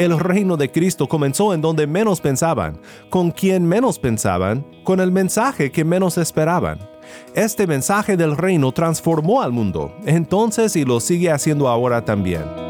El reino de Cristo comenzó en donde menos pensaban, con quien menos pensaban, con el mensaje que menos esperaban. Este mensaje del reino transformó al mundo, entonces y lo sigue haciendo ahora también.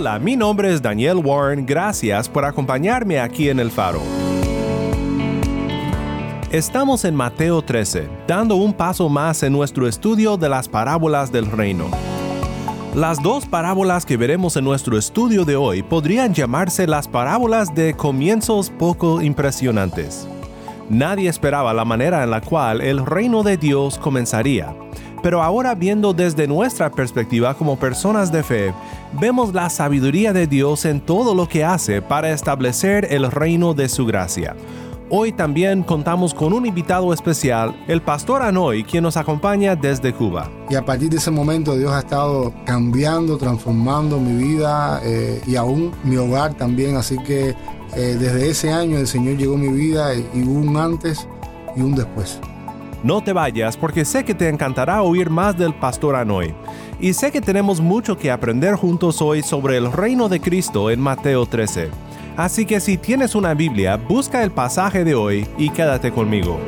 Hola, mi nombre es Daniel Warren, gracias por acompañarme aquí en el faro. Estamos en Mateo 13, dando un paso más en nuestro estudio de las parábolas del reino. Las dos parábolas que veremos en nuestro estudio de hoy podrían llamarse las parábolas de comienzos poco impresionantes. Nadie esperaba la manera en la cual el reino de Dios comenzaría pero ahora viendo desde nuestra perspectiva como personas de fe, vemos la sabiduría de Dios en todo lo que hace para establecer el reino de su gracia. Hoy también contamos con un invitado especial, el pastor Anoy, quien nos acompaña desde Cuba. Y a partir de ese momento Dios ha estado cambiando, transformando mi vida eh, y aún mi hogar también. Así que eh, desde ese año el Señor llegó a mi vida y hubo un antes y un después. No te vayas porque sé que te encantará oír más del pastor Anoy. Y sé que tenemos mucho que aprender juntos hoy sobre el reino de Cristo en Mateo 13. Así que si tienes una Biblia, busca el pasaje de hoy y quédate conmigo.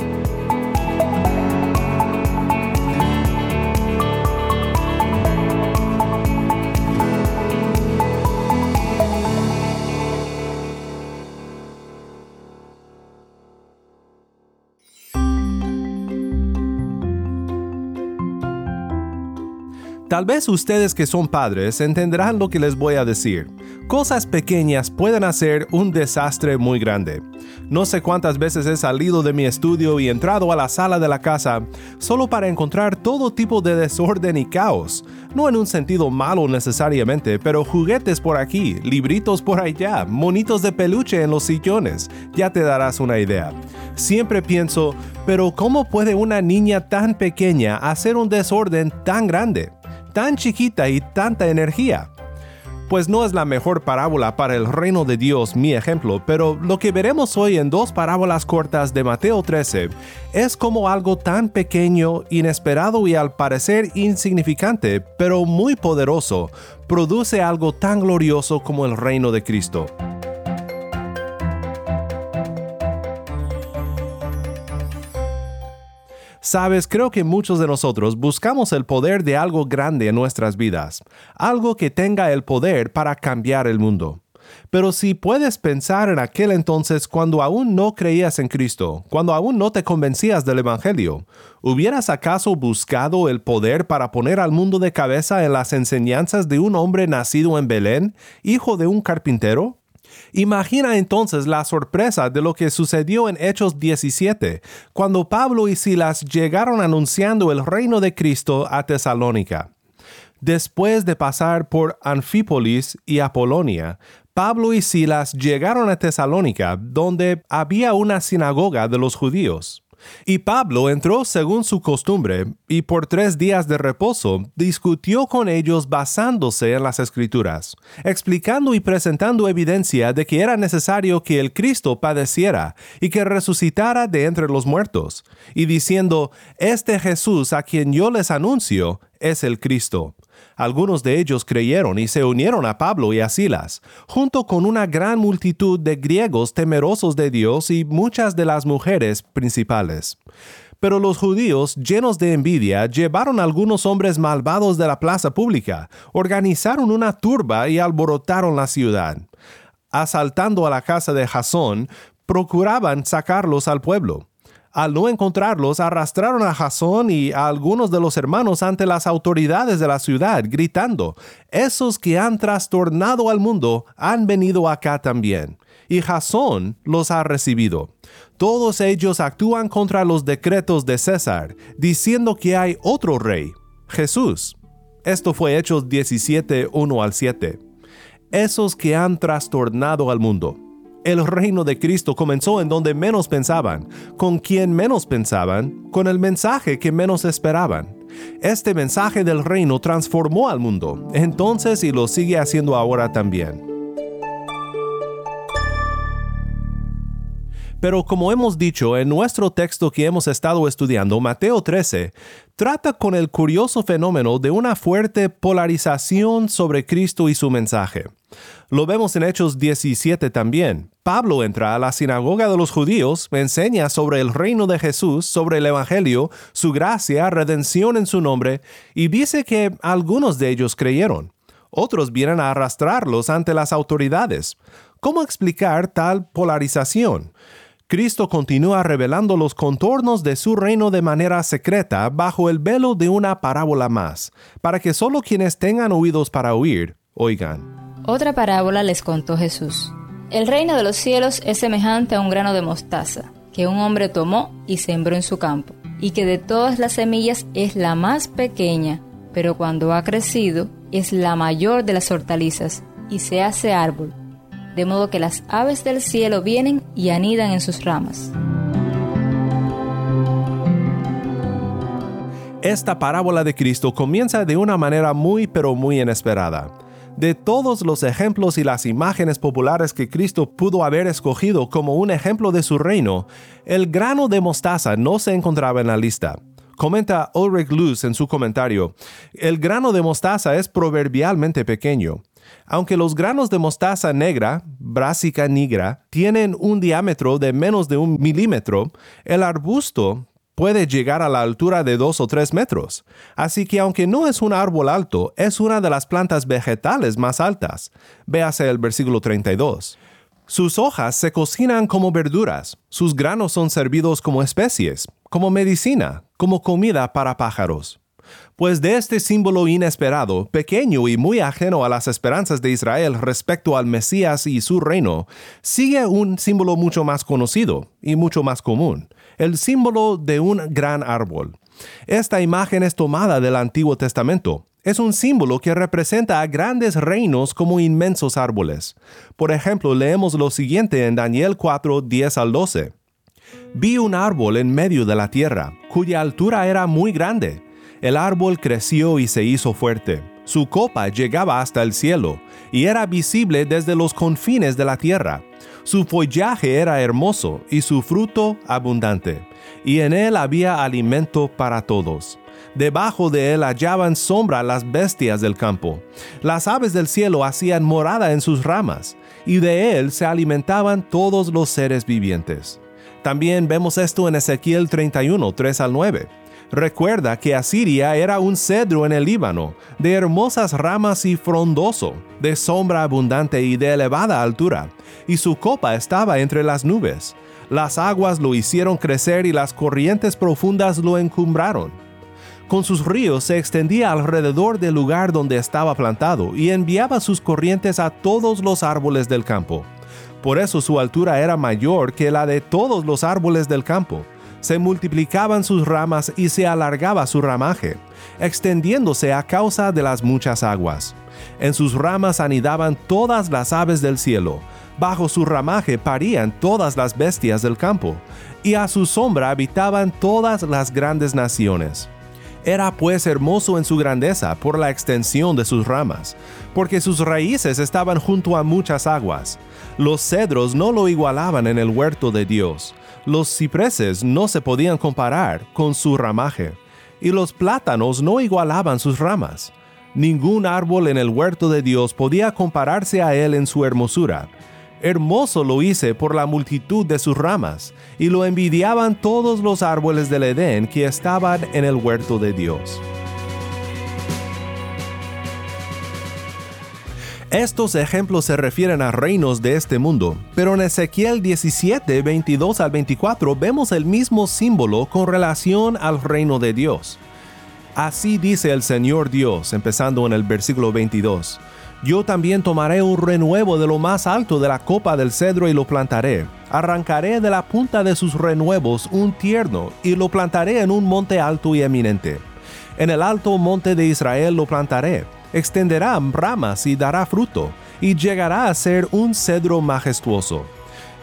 Tal vez ustedes que son padres entenderán lo que les voy a decir. Cosas pequeñas pueden hacer un desastre muy grande. No sé cuántas veces he salido de mi estudio y entrado a la sala de la casa solo para encontrar todo tipo de desorden y caos. No en un sentido malo necesariamente, pero juguetes por aquí, libritos por allá, monitos de peluche en los sillones. Ya te darás una idea. Siempre pienso, pero ¿cómo puede una niña tan pequeña hacer un desorden tan grande? Tan chiquita y tanta energía? Pues no es la mejor parábola para el reino de Dios mi ejemplo, pero lo que veremos hoy en dos parábolas cortas de Mateo 13 es como algo tan pequeño, inesperado y al parecer insignificante, pero muy poderoso, produce algo tan glorioso como el reino de Cristo. Sabes, creo que muchos de nosotros buscamos el poder de algo grande en nuestras vidas, algo que tenga el poder para cambiar el mundo. Pero si puedes pensar en aquel entonces cuando aún no creías en Cristo, cuando aún no te convencías del Evangelio, ¿hubieras acaso buscado el poder para poner al mundo de cabeza en las enseñanzas de un hombre nacido en Belén, hijo de un carpintero? Imagina entonces la sorpresa de lo que sucedió en Hechos 17, cuando Pablo y Silas llegaron anunciando el reino de Cristo a Tesalónica. Después de pasar por Anfípolis y Apolonia, Pablo y Silas llegaron a Tesalónica, donde había una sinagoga de los judíos. Y Pablo entró según su costumbre, y por tres días de reposo discutió con ellos basándose en las escrituras, explicando y presentando evidencia de que era necesario que el Cristo padeciera y que resucitara de entre los muertos, y diciendo, Este Jesús a quien yo les anuncio es el Cristo. Algunos de ellos creyeron y se unieron a Pablo y a Silas, junto con una gran multitud de griegos temerosos de Dios y muchas de las mujeres principales. Pero los judíos, llenos de envidia, llevaron a algunos hombres malvados de la plaza pública, organizaron una turba y alborotaron la ciudad. Asaltando a la casa de Jasón, procuraban sacarlos al pueblo. Al no encontrarlos, arrastraron a Jasón y a algunos de los hermanos ante las autoridades de la ciudad, gritando, Esos que han trastornado al mundo han venido acá también. Y Jasón los ha recibido. Todos ellos actúan contra los decretos de César, diciendo que hay otro rey, Jesús. Esto fue Hechos 17, 1 al 7. Esos que han trastornado al mundo. El reino de Cristo comenzó en donde menos pensaban, con quien menos pensaban, con el mensaje que menos esperaban. Este mensaje del reino transformó al mundo, entonces y lo sigue haciendo ahora también. Pero como hemos dicho en nuestro texto que hemos estado estudiando, Mateo 13, trata con el curioso fenómeno de una fuerte polarización sobre Cristo y su mensaje. Lo vemos en Hechos 17 también. Pablo entra a la sinagoga de los judíos, enseña sobre el reino de Jesús, sobre el Evangelio, su gracia, redención en su nombre, y dice que algunos de ellos creyeron. Otros vienen a arrastrarlos ante las autoridades. ¿Cómo explicar tal polarización? Cristo continúa revelando los contornos de su reino de manera secreta bajo el velo de una parábola más, para que solo quienes tengan oídos para oír, oigan. Otra parábola les contó Jesús. El reino de los cielos es semejante a un grano de mostaza, que un hombre tomó y sembró en su campo, y que de todas las semillas es la más pequeña, pero cuando ha crecido es la mayor de las hortalizas, y se hace árbol de modo que las aves del cielo vienen y anidan en sus ramas. Esta parábola de Cristo comienza de una manera muy pero muy inesperada. De todos los ejemplos y las imágenes populares que Cristo pudo haber escogido como un ejemplo de su reino, el grano de mostaza no se encontraba en la lista. Comenta Ulrich Luz en su comentario, el grano de mostaza es proverbialmente pequeño. Aunque los granos de mostaza negra, Brassica nigra, tienen un diámetro de menos de un milímetro, el arbusto puede llegar a la altura de 2 o 3 metros. Así que aunque no es un árbol alto, es una de las plantas vegetales más altas. Véase el versículo 32. Sus hojas se cocinan como verduras, sus granos son servidos como especies, como medicina, como comida para pájaros. Pues de este símbolo inesperado, pequeño y muy ajeno a las esperanzas de Israel respecto al Mesías y su reino, sigue un símbolo mucho más conocido y mucho más común, el símbolo de un gran árbol. Esta imagen es tomada del Antiguo Testamento. Es un símbolo que representa a grandes reinos como inmensos árboles. Por ejemplo, leemos lo siguiente en Daniel 4, 10 al 12. Vi un árbol en medio de la tierra, cuya altura era muy grande el árbol creció y se hizo fuerte. Su copa llegaba hasta el cielo y era visible desde los confines de la tierra. Su follaje era hermoso y su fruto abundante, y en él había alimento para todos. Debajo de él hallaban sombra las bestias del campo. Las aves del cielo hacían morada en sus ramas, y de él se alimentaban todos los seres vivientes. También vemos esto en Ezequiel 31, 3 al 9. Recuerda que Asiria era un cedro en el Líbano, de hermosas ramas y frondoso, de sombra abundante y de elevada altura, y su copa estaba entre las nubes. Las aguas lo hicieron crecer y las corrientes profundas lo encumbraron. Con sus ríos se extendía alrededor del lugar donde estaba plantado y enviaba sus corrientes a todos los árboles del campo. Por eso su altura era mayor que la de todos los árboles del campo se multiplicaban sus ramas y se alargaba su ramaje, extendiéndose a causa de las muchas aguas. En sus ramas anidaban todas las aves del cielo, bajo su ramaje parían todas las bestias del campo, y a su sombra habitaban todas las grandes naciones. Era pues hermoso en su grandeza por la extensión de sus ramas, porque sus raíces estaban junto a muchas aguas. Los cedros no lo igualaban en el huerto de Dios, los cipreses no se podían comparar con su ramaje, y los plátanos no igualaban sus ramas. Ningún árbol en el huerto de Dios podía compararse a él en su hermosura. Hermoso lo hice por la multitud de sus ramas, y lo envidiaban todos los árboles del Edén que estaban en el huerto de Dios. Estos ejemplos se refieren a reinos de este mundo, pero en Ezequiel 17, 22 al 24 vemos el mismo símbolo con relación al reino de Dios. Así dice el Señor Dios, empezando en el versículo 22. Yo también tomaré un renuevo de lo más alto de la copa del cedro y lo plantaré. Arrancaré de la punta de sus renuevos un tierno y lo plantaré en un monte alto y eminente. En el alto monte de Israel lo plantaré. Extenderá ramas y dará fruto, y llegará a ser un cedro majestuoso.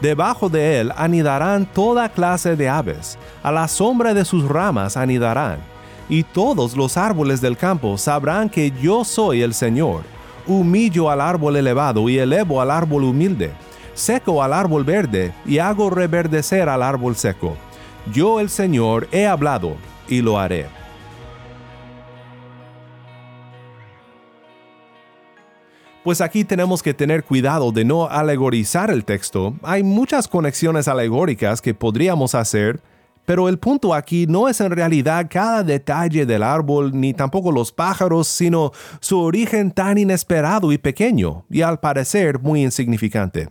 Debajo de él anidarán toda clase de aves, a la sombra de sus ramas anidarán, y todos los árboles del campo sabrán que yo soy el Señor humillo al árbol elevado y elevo al árbol humilde, seco al árbol verde y hago reverdecer al árbol seco. Yo el Señor he hablado y lo haré. Pues aquí tenemos que tener cuidado de no alegorizar el texto. Hay muchas conexiones alegóricas que podríamos hacer, pero el punto aquí no es en realidad cada detalle del árbol ni tampoco los pájaros, sino su origen tan inesperado y pequeño, y al parecer muy insignificante.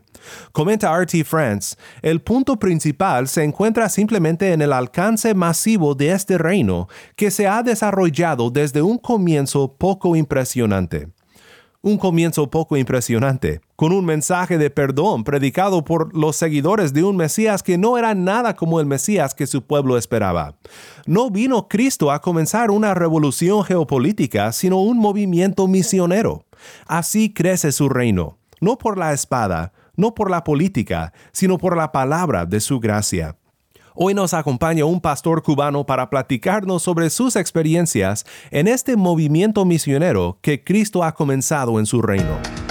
Comenta RT France, el punto principal se encuentra simplemente en el alcance masivo de este reino, que se ha desarrollado desde un comienzo poco impresionante un comienzo poco impresionante, con un mensaje de perdón predicado por los seguidores de un Mesías que no era nada como el Mesías que su pueblo esperaba. No vino Cristo a comenzar una revolución geopolítica, sino un movimiento misionero. Así crece su reino, no por la espada, no por la política, sino por la palabra de su gracia. Hoy nos acompaña un pastor cubano para platicarnos sobre sus experiencias en este movimiento misionero que Cristo ha comenzado en su reino.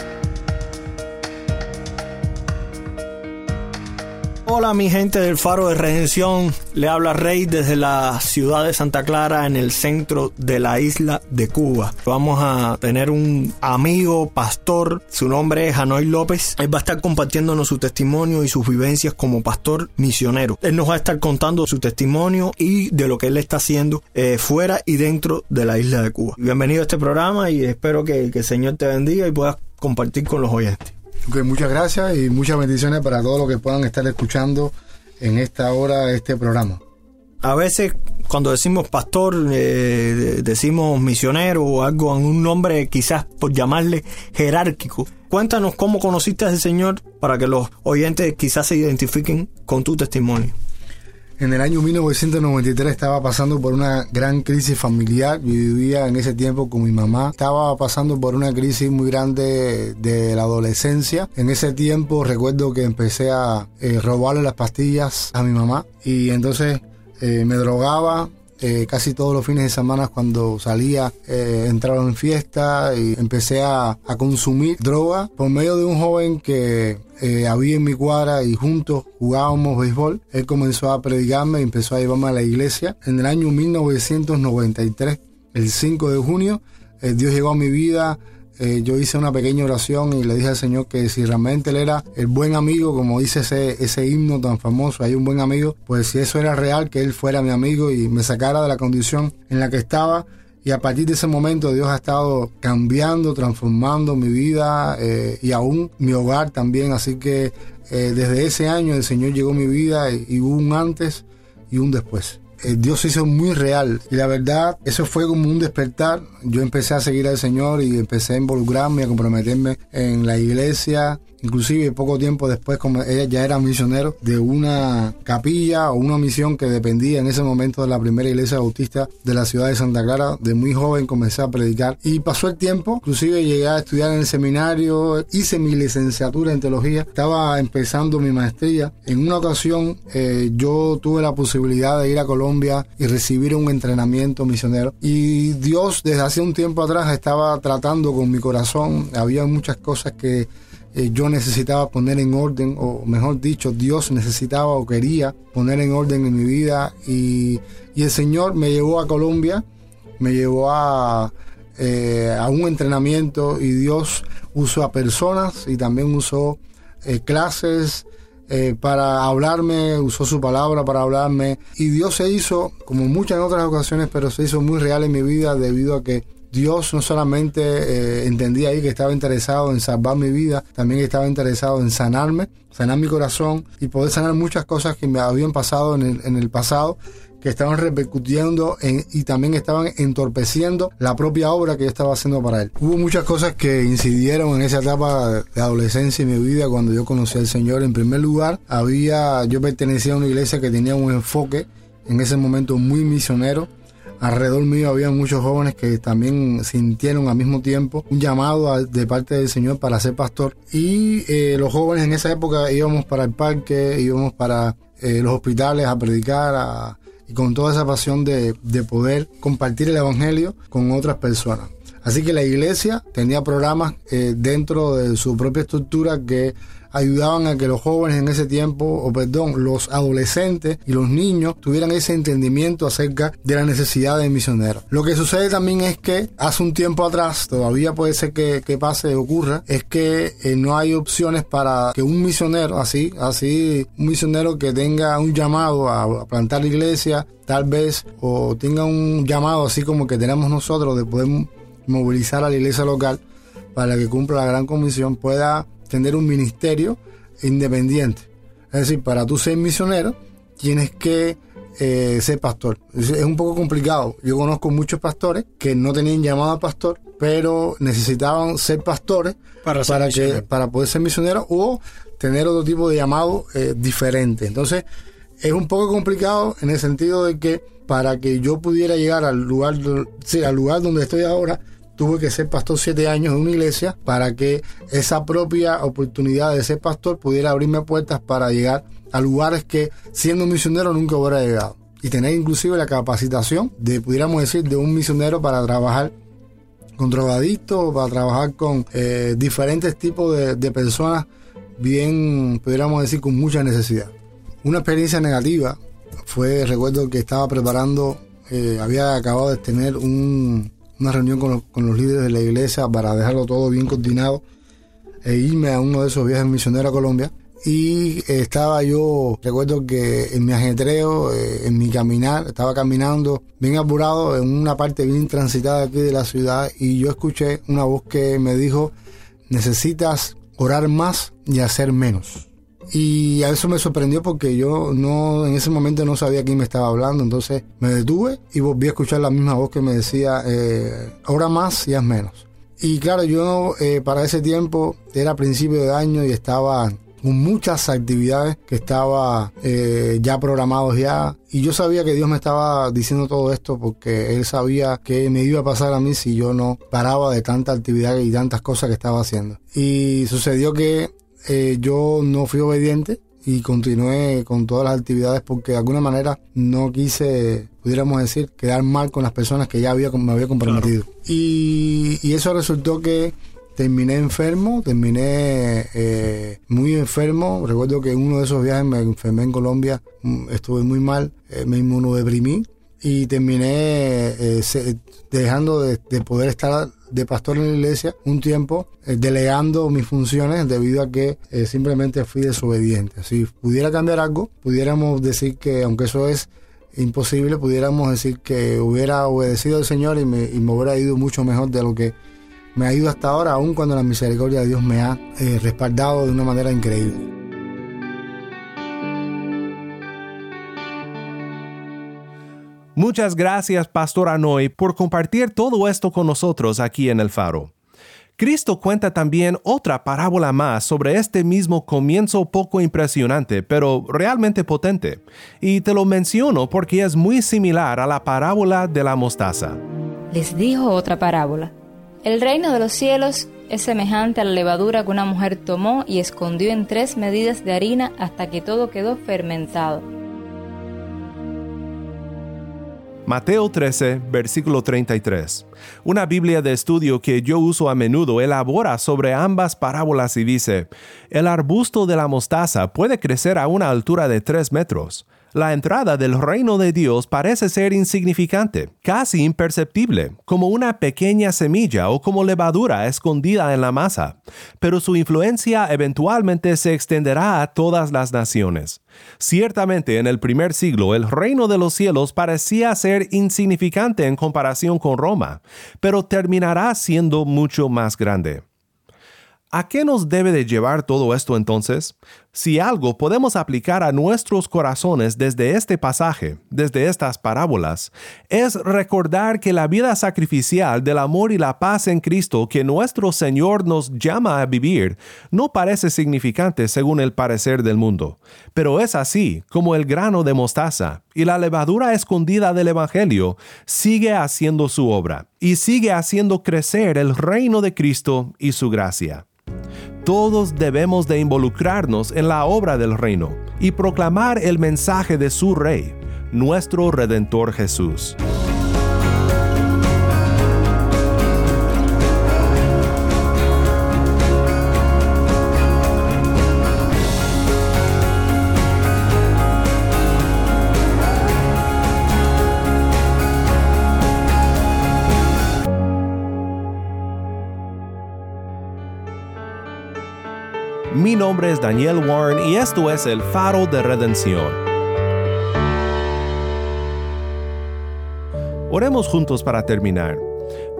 Hola mi gente del Faro de Redención, le habla Rey desde la ciudad de Santa Clara en el centro de la isla de Cuba. Vamos a tener un amigo pastor, su nombre es Hanoi López. Él va a estar compartiéndonos su testimonio y sus vivencias como pastor misionero. Él nos va a estar contando su testimonio y de lo que él está haciendo eh, fuera y dentro de la isla de Cuba. Bienvenido a este programa y espero que, que el Señor te bendiga y puedas compartir con los oyentes muchas gracias y muchas bendiciones para todos los que puedan estar escuchando en esta hora este programa. A veces cuando decimos pastor, eh, decimos misionero o algo un nombre quizás por llamarle jerárquico. Cuéntanos cómo conociste a ese Señor para que los oyentes quizás se identifiquen con tu testimonio. En el año 1993 estaba pasando por una gran crisis familiar. Vivía en ese tiempo con mi mamá. Estaba pasando por una crisis muy grande de la adolescencia. En ese tiempo recuerdo que empecé a eh, robarle las pastillas a mi mamá y entonces eh, me drogaba, eh, casi todos los fines de semana cuando salía eh, entraba en fiesta y empecé a, consumir droga por medio de un joven que eh, había en mi cuadra y juntos jugábamos béisbol. Él comenzó a predicarme y empezó a llevarme a la iglesia. En el año 1993, el 5 de junio, Dios llegó a mi vida eh, yo hice una pequeña oración y le dije al Señor que si realmente Él era el buen amigo, como dice ese, ese himno tan famoso, hay un buen amigo, pues si eso era real, que Él fuera mi amigo y me sacara de la condición en la que estaba. Y a partir de ese momento Dios ha estado cambiando, transformando mi vida eh, y aún mi hogar también. Así que eh, desde ese año el Señor llegó a mi vida y hubo un antes y un después. Dios se hizo muy real. Y la verdad, eso fue como un despertar. Yo empecé a seguir al Señor y empecé a involucrarme, a comprometerme en la iglesia, Inclusive poco tiempo después, como ella ya era misionero de una capilla o una misión que dependía en ese momento de la primera iglesia bautista de la ciudad de Santa Clara, de muy joven comencé a predicar y pasó el tiempo, inclusive llegué a estudiar en el seminario, hice mi licenciatura en teología, estaba empezando mi maestría. En una ocasión eh, yo tuve la posibilidad de ir a Colombia y recibir un entrenamiento misionero y Dios desde hace un tiempo atrás estaba tratando con mi corazón, había muchas cosas que eh, yo necesitaba poner en orden, o mejor dicho, Dios necesitaba o quería poner en orden en mi vida. Y, el Señor me llevó a Colombia, me llevó a, eh, a un entrenamiento y Dios usó a personas y también usó eh, clases. Para hablarme, usó su palabra para hablarme. Y Dios se hizo, como muchas otras ocasiones, pero se hizo muy real en mi vida debido a que Dios no solamente eh, entendía ahí que estaba interesado en salvar mi vida, también estaba interesado en sanarme, sanar mi corazón y poder sanar muchas cosas que me habían pasado en el pasado que estaban repercutiendo y también estaban entorpeciendo la propia obra que yo estaba haciendo para él. Hubo muchas cosas que incidieron en esa etapa de adolescencia y mi vida cuando yo conocí al Señor. En primer lugar, había yo pertenecía a una iglesia que tenía un enfoque en ese momento muy misionero. Alrededor mío había muchos jóvenes que también sintieron al mismo tiempo un llamado de parte del Señor para ser pastor. Y eh, los jóvenes en esa época íbamos para el parque, íbamos para eh, los hospitales a predicar, a, y con toda esa pasión de, poder compartir el Evangelio con otras personas. Así que la iglesia tenía programas eh, dentro de su propia estructura que ayudaban a que los jóvenes en ese tiempo, o perdón, los adolescentes y los niños tuvieran ese entendimiento acerca de la necesidad de misioneros. Lo que sucede también es que hace un tiempo atrás, todavía puede ser que, que pase, ocurra, es que eh, no hay opciones para que un misionero, así, así, un misionero que tenga un llamado a, plantar la iglesia, tal vez, o tenga un llamado así como que tenemos nosotros de poder movilizar a la iglesia local para que cumpla la gran comisión, pueda tener un ministerio independiente. Es decir, para tú ser misionero, tienes que eh, ser pastor. Es, un poco complicado. Yo conozco muchos pastores que no tenían llamado a pastor, pero necesitaban ser pastores para, que, para poder ser misioneros o tener otro tipo de llamado eh, diferente. Entonces, es un poco complicado en el sentido de que para que yo pudiera llegar al lugar, sí, al lugar donde estoy ahora, tuve que ser pastor siete años en una iglesia para que esa propia oportunidad de ser pastor pudiera abrirme puertas para llegar a lugares que siendo misionero nunca hubiera llegado. Y tener inclusive la capacitación de, pudiéramos decir, de un misionero para trabajar con drogadictos, para trabajar con eh, diferentes tipos de, personas bien, pudiéramos decir, con mucha necesidad. Una experiencia negativa fue, recuerdo que estaba preparando, eh, había acabado de tener un, una reunión con, los líderes de la iglesia para dejarlo todo bien coordinado e irme a uno de esos viajes misioneros a Colombia. Y estaba yo, recuerdo que en mi ajetreo, eh, en mi caminar, estaba caminando bien apurado en una parte bien transitada aquí de la ciudad y yo escuché una voz que me dijo, necesitas orar más y hacer menos. Y a eso me sorprendió porque yo no en ese momento no sabía quién me estaba hablando, entonces me detuve y volví a escuchar la misma voz que me decía, eh, ahora más y haz menos. Y claro, yo eh, para ese tiempo era principio de año y estaba con muchas actividades que estaba eh, ya programados ya. Y yo sabía que Dios me estaba diciendo todo esto porque él sabía que me iba a pasar a mí si yo no paraba de tanta actividad y tantas cosas que estaba haciendo. Y sucedió que eh, yo no fui obediente y continué con todas las actividades porque de alguna manera no quise, pudiéramos decir, quedar mal con las personas que ya había, me había comprometido. Y, eso resultó que terminé enfermo, terminé eh, muy enfermo. Recuerdo que en uno de esos viajes me enfermé en Colombia, mm, estuve muy mal, eh, me inmunodeprimí y terminé dejando de, poder estar de pastor en la iglesia un tiempo eh, delegando mis funciones debido a que eh, simplemente fui desobediente. Si pudiera cambiar algo, pudiéramos decir que, aunque eso es imposible, pudiéramos decir que hubiera obedecido al Señor y me, y hubiera ido mucho mejor de lo que me ha ido hasta ahora, aun cuando la misericordia de Dios me ha eh, respaldado de una manera increíble. Muchas gracias, Pastor Anoy, por compartir todo esto con nosotros aquí en el Faro. Cristo cuenta también otra parábola más sobre este mismo comienzo poco impresionante, pero realmente potente. Y te lo menciono porque es muy similar a la parábola de la mostaza. Les dijo otra parábola. El reino de los cielos es semejante a la levadura que una mujer tomó y escondió en tres medidas de harina hasta que todo quedó fermentado. Mateo 13, versículo 33. Una Biblia de estudio que yo uso a menudo elabora sobre ambas parábolas y dice, el arbusto de la mostaza puede crecer a una altura de 3 metros. La entrada del reino de Dios parece ser insignificante, casi imperceptible, como una pequeña semilla o como levadura escondida en la masa, pero su influencia eventualmente se extenderá a todas las naciones. Ciertamente en el primer siglo el reino de los cielos parecía ser insignificante en comparación con Roma, pero terminará siendo mucho más grande. ¿A qué nos debe de llevar todo esto entonces? Si algo podemos aplicar a nuestros corazones desde este pasaje, desde estas parábolas, es recordar que la vida sacrificial del amor y la paz en Cristo que nuestro Señor nos llama a vivir no parece significante según el parecer del mundo, pero es así como el grano de mostaza y la levadura escondida del Evangelio sigue haciendo su obra y sigue haciendo crecer el reino de Cristo y su gracia. Todos debemos de involucrarnos en la obra del reino y proclamar el mensaje de su Rey, nuestro Redentor Jesús. Mi nombre es Daniel Warren y esto es el faro de redención. Oremos juntos para terminar.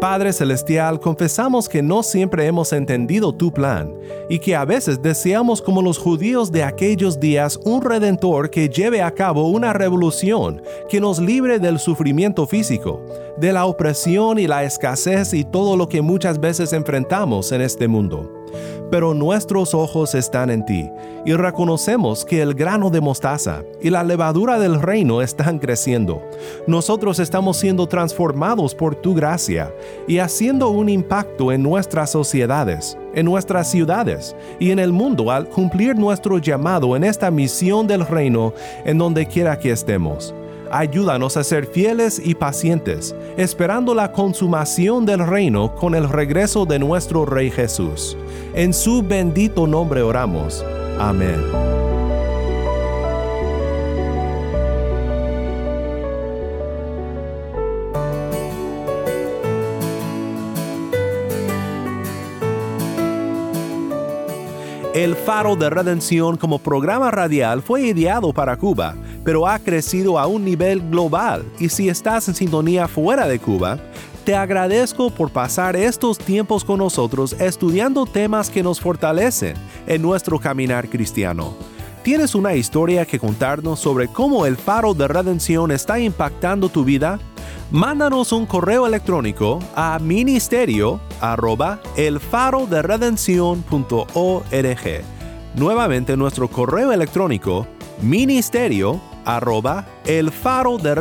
Padre Celestial, confesamos que no siempre hemos entendido tu plan y que a veces deseamos como los judíos de aquellos días un redentor que lleve a cabo una revolución que nos libre del sufrimiento físico, de la opresión y la escasez y todo lo que muchas veces enfrentamos en este mundo pero nuestros ojos están en ti, y reconocemos que el grano de mostaza y la levadura del reino están creciendo. Nosotros estamos siendo transformados por tu gracia y haciendo un impacto en nuestras sociedades, en nuestras ciudades y en el mundo al cumplir nuestro llamado en esta misión del reino en donde quiera que estemos. Ayúdanos a ser fieles y pacientes, esperando la consumación del reino con el regreso de nuestro Rey Jesús. En su bendito nombre oramos. Amén. El Faro de Redención como programa radial fue ideado para Cuba pero ha crecido a un nivel global y si estás en sintonía fuera de Cuba, te agradezco por pasar estos tiempos con nosotros estudiando temas que nos fortalecen en nuestro caminar cristiano. ¿Tienes una historia que contarnos sobre cómo el faro de redención está impactando tu vida? Mándanos un correo electrónico a ministerio arroba el faro de Nuevamente nuestro correo electrónico ministerio arroba el faro de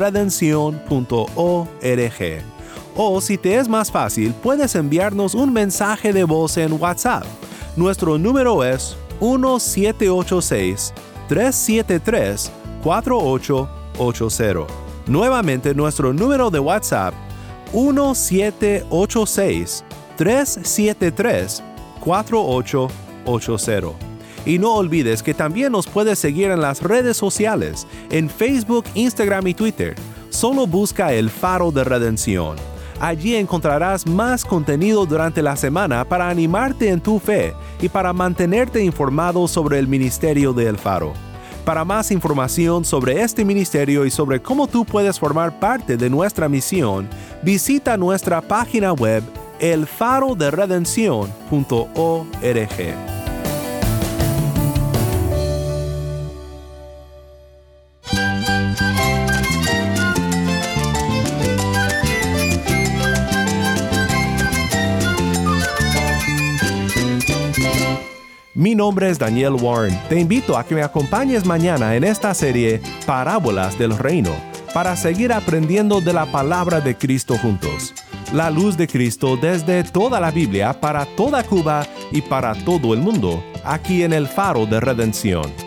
O si te es más fácil, puedes enviarnos un mensaje de voz en WhatsApp. Nuestro número es 1786-373-4880. Nuevamente nuestro número de WhatsApp 1786-373-4880. Y no olvides que también nos puedes seguir en las redes sociales, en Facebook, Instagram y Twitter. Solo busca el faro de redención. Allí encontrarás más contenido durante la semana para animarte en tu fe y para mantenerte informado sobre el ministerio de El Faro. Para más información sobre este ministerio y sobre cómo tú puedes formar parte de nuestra misión, visita nuestra página web elfaroderedención.org. Mi nombre es Daniel Warren. Te invito a que me acompañes mañana en esta serie Parábolas del Reino para seguir aprendiendo de la palabra de Cristo juntos. La luz de Cristo desde toda la Biblia para toda Cuba y para todo el mundo, aquí en el faro de redención.